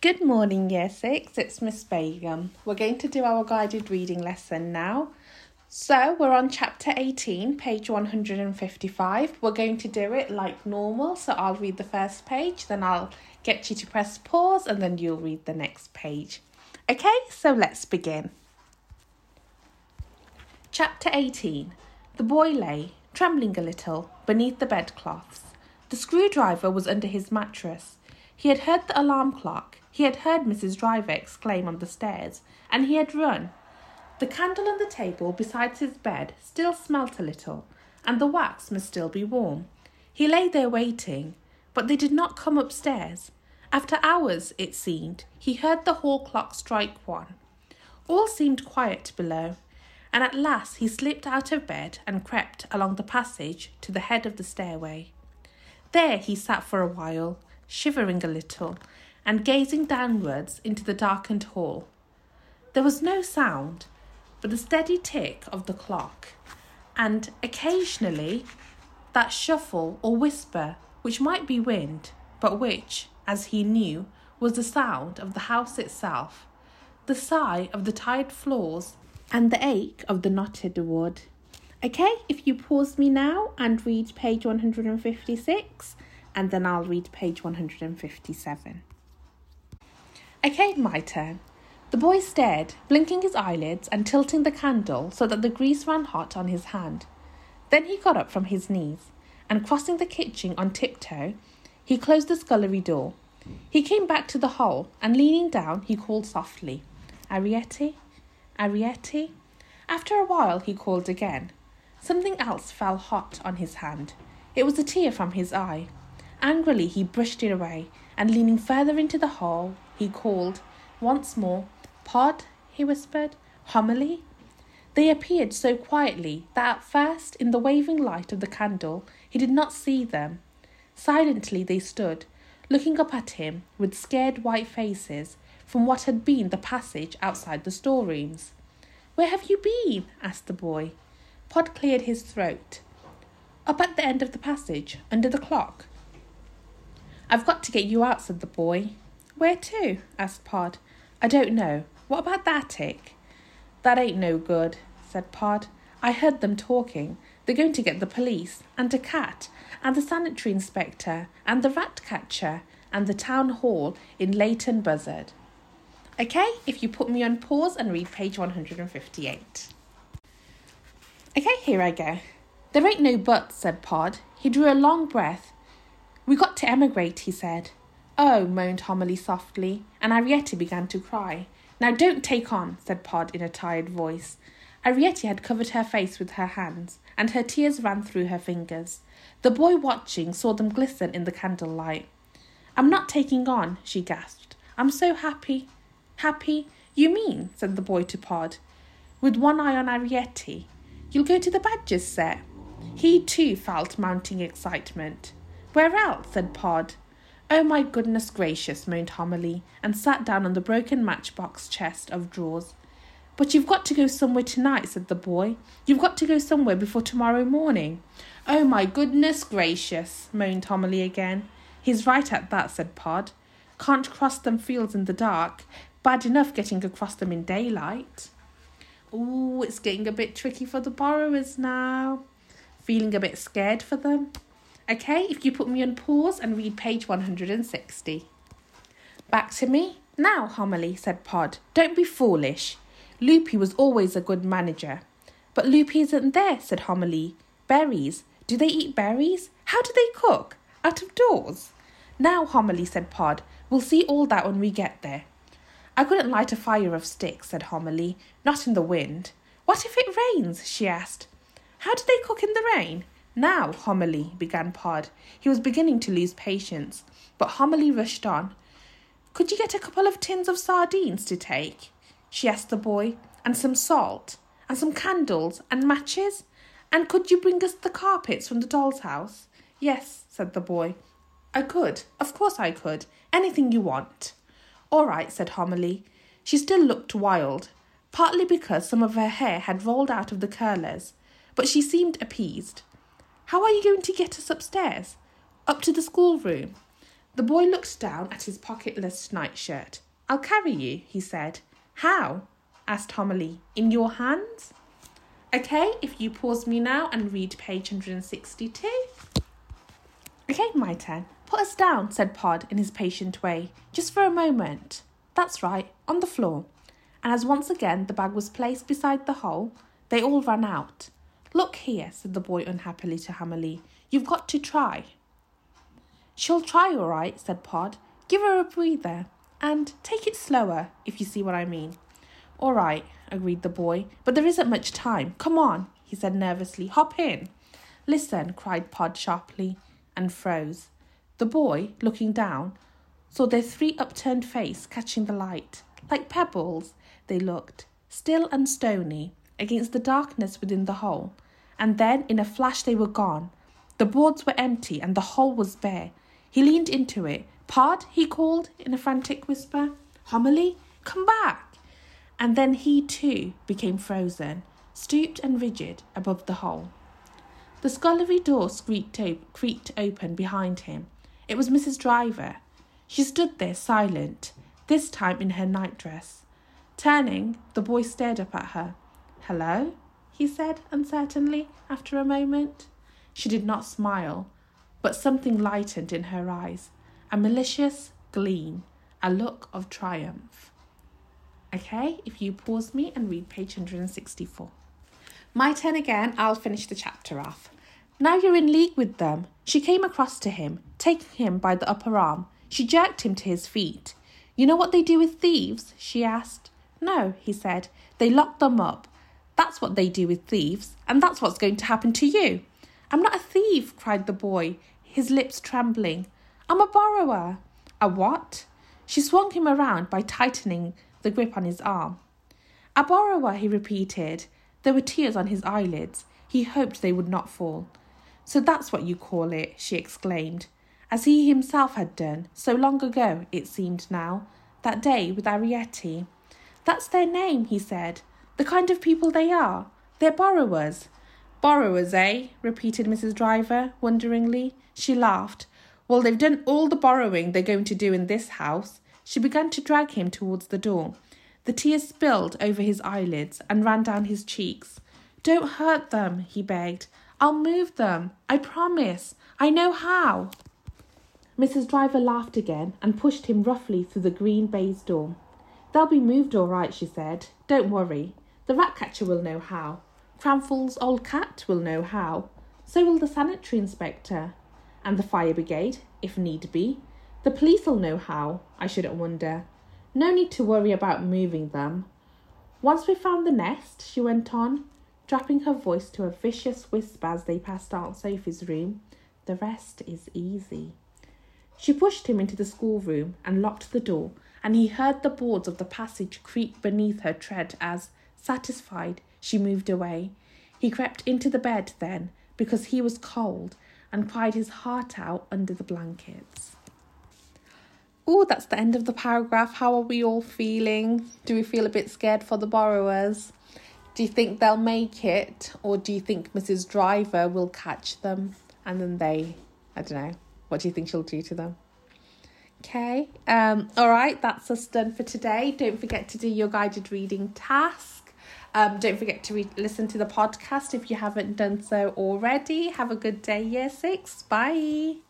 Good morning, Year 6. It's Miss Begum. We're going to do our guided reading lesson now. So, we're on chapter 18, page 155. We're going to do it like normal. So, I'll read the first page, then I'll get you to press pause, and then you'll read the next page. Okay, so let's begin. Chapter 18 The boy lay, trembling a little, beneath the bedclothes. The screwdriver was under his mattress. He had heard the alarm clock. He had heard Mrs. Driver exclaim on the stairs, and he had run. The candle on the table beside his bed still smelt a little, and the wax must still be warm. He lay there waiting, but they did not come upstairs. After hours, it seemed, he heard the hall clock strike one. All seemed quiet below, and at last he slipped out of bed and crept along the passage to the head of the stairway. There he sat for a while, shivering a little, and gazing downwards into the darkened hall. There was no sound but the steady tick of the clock, and occasionally that shuffle or whisper which might be wind, but which, as he knew, was the sound of the house itself, the sigh of the tiled floors, and the ache of the knotted wood. Okay, if you pause me now and read page 156, and then I'll read page 157. Okay, my turn. The boy stared, blinking his eyelids and tilting the candle so that the grease ran hot on his hand. Then he got up from his knees, and crossing the kitchen on tiptoe, he closed the scullery door. He came back to the hole, and leaning down, he called softly, Arrietty, Arrietty. After a while, he called again, Something else fell hot on his hand. It was a tear from his eye. Angrily he brushed it away, and leaning further into the hole, he called once more, Pod, he whispered, Homily. They appeared so quietly that at first, in the waving light of the candle, he did not see them. Silently they stood, looking up at him with scared white faces from what had been the passage outside the storerooms. Where have you been? asked the boy. Pod cleared his throat. Up at the end of the passage, under the clock. I've got to get you out, said the boy. Where to? asked Pod. I don't know. What about the attic? That ain't no good, said Pod. I heard them talking. They're going to get the police, and a cat, and the sanitary inspector, and the rat catcher, and the town hall in Leighton Buzzard. Okay, if you put me on pause and read page 158. Okay, here I go. There ain't no but, said Pod. He drew a long breath. We got to emigrate, he said. Oh, moaned Homily softly, and Arrietty began to cry. Now don't take on, said Pod in a tired voice. Arrietty had covered her face with her hands, and her tears ran through her fingers. The boy watching saw them glisten in the candlelight. I'm not taking on, she gasped. I'm so happy. Happy? You mean, said the boy to Pod, with one eye on Arrietty. You'll go to the Badgers set. He too felt mounting excitement. Where else? said Pod. Oh my goodness gracious, moaned Homily, and sat down on the broken matchbox chest of drawers. But you've got to go somewhere tonight, said the boy. You've got to go somewhere before tomorrow morning. Oh my goodness gracious, moaned Homily again. He's right at that, said Pod. Can't cross them fields in the dark. Bad enough getting across them in daylight. Ooh, it's getting a bit tricky for the borrowers now. Feeling a bit scared for them. Okay, if you put me on pause and read page 160. Back to me. Now, Homily, said Pod. Don't be foolish. Lupy was always a good manager. But Lupy isn't there, said Homily. Berries. Do they eat berries? How do they cook? Out of doors? Now, Homily, said Pod. We'll see all that when we get there. I couldn't light a fire of sticks, said Homily. Not in the wind. What if it rains? she asked. How do they cook in the rain? Now, Homily, began Pod. He was beginning to lose patience, but Homily rushed on. Could you get a couple of tins of sardines to take? she asked the boy, and some salt, and some candles, and matches? And could you bring us the carpets from the doll's house? Yes, said the boy. I could. Of course I could. Anything you want. All right, said Homily. She still looked wild, partly because some of her hair had rolled out of the curlers, but she seemed appeased. How are you going to get us upstairs? Up to the schoolroom? The boy looked down at his pocketless nightshirt. I'll carry you, he said. How? asked Homily. In your hands? Okay, if you pause me now and read page 162. Okay, my turn. Put us down, said Pod in his patient way. Just for a moment. That's right, on the floor. And as once again the bag was placed beside the hole, they all ran out. Look here, said the boy unhappily to Homily. You've got to try. She'll try all right, said Pod. Give her a breather. And take it slower, if you see what I mean. All right, agreed the boy, but there isn't much time. Come on, he said nervously. Hop in. Listen, cried Pod sharply, and froze. The boy, looking down, saw their three upturned face catching the light. Like pebbles, they looked, still and stony, against the darkness within the hole. And then, in a flash, they were gone. The boards were empty, and the hole was bare. He leaned into it. Pod, he called in a frantic whisper. Homily, come back. And then he too became frozen, stooped and rigid above the hole. The scullery door op- creaked open behind him. It was Mrs. Driver. She stood there silent, this time in her nightdress. Turning, the boy stared up at her. Hello? he said uncertainly after a moment. She did not smile, but something lightened in her eyes a malicious gleam, a look of triumph. Okay, if you pause me and read page 164. My turn again, I'll finish the chapter off. Now you're in league with them. She came across to him, taking him by the upper arm. She jerked him to his feet. You know what they do with thieves? she asked. No, he said. They lock them up. That's what they do with thieves, and that's what's going to happen to you. I'm not a thief, cried the boy, his lips trembling. I'm a borrower. A what? She swung him around by tightening the grip on his arm. A borrower, he repeated. There were tears on his eyelids. He hoped they would not fall. So that's what you call it, she exclaimed, as he himself had done, so long ago, it seemed now, that day with Arrietty. That's their name, he said. The kind of people they are. They're borrowers. Borrowers, eh? repeated Mrs. Driver, wonderingly. She laughed. Well, they've done all the borrowing they're going to do in this house. She began to drag him towards the door. The tears spilled over his eyelids and ran down his cheeks. Don't hurt them, he begged. I'll move them. I promise. I know how. Mrs. Driver laughed again and pushed him roughly through the green baize door. They'll be moved all right, she said. Don't worry. The rat catcher will know how. Crampfurl's old cat will know how. So will the sanitary inspector. And the fire brigade, if need be. The police'll know how, I shouldn't wonder. No need to worry about moving them. Once we've found the nest, she went on, dropping her voice to a vicious whisper as they passed Aunt Sophy's room, the rest is easy. She pushed him into the schoolroom and locked the door, and he heard the boards of the passage creak beneath her tread as, satisfied, she moved away. He crept into the bed then, because he was cold, and cried his heart out under the blankets. Oh, that's the end of the paragraph. How are we all feeling? Do we feel a bit scared for the borrowers? Do you think they'll make it, or do you think Mrs. Driver will catch them and then they, I don't know, what do you think she'll do to them? Okay, um, all right, that's us done for today. Don't forget to do your guided reading task. Um, don't forget to re- listen to the podcast if you haven't done so already. Have a good day, year six. Bye.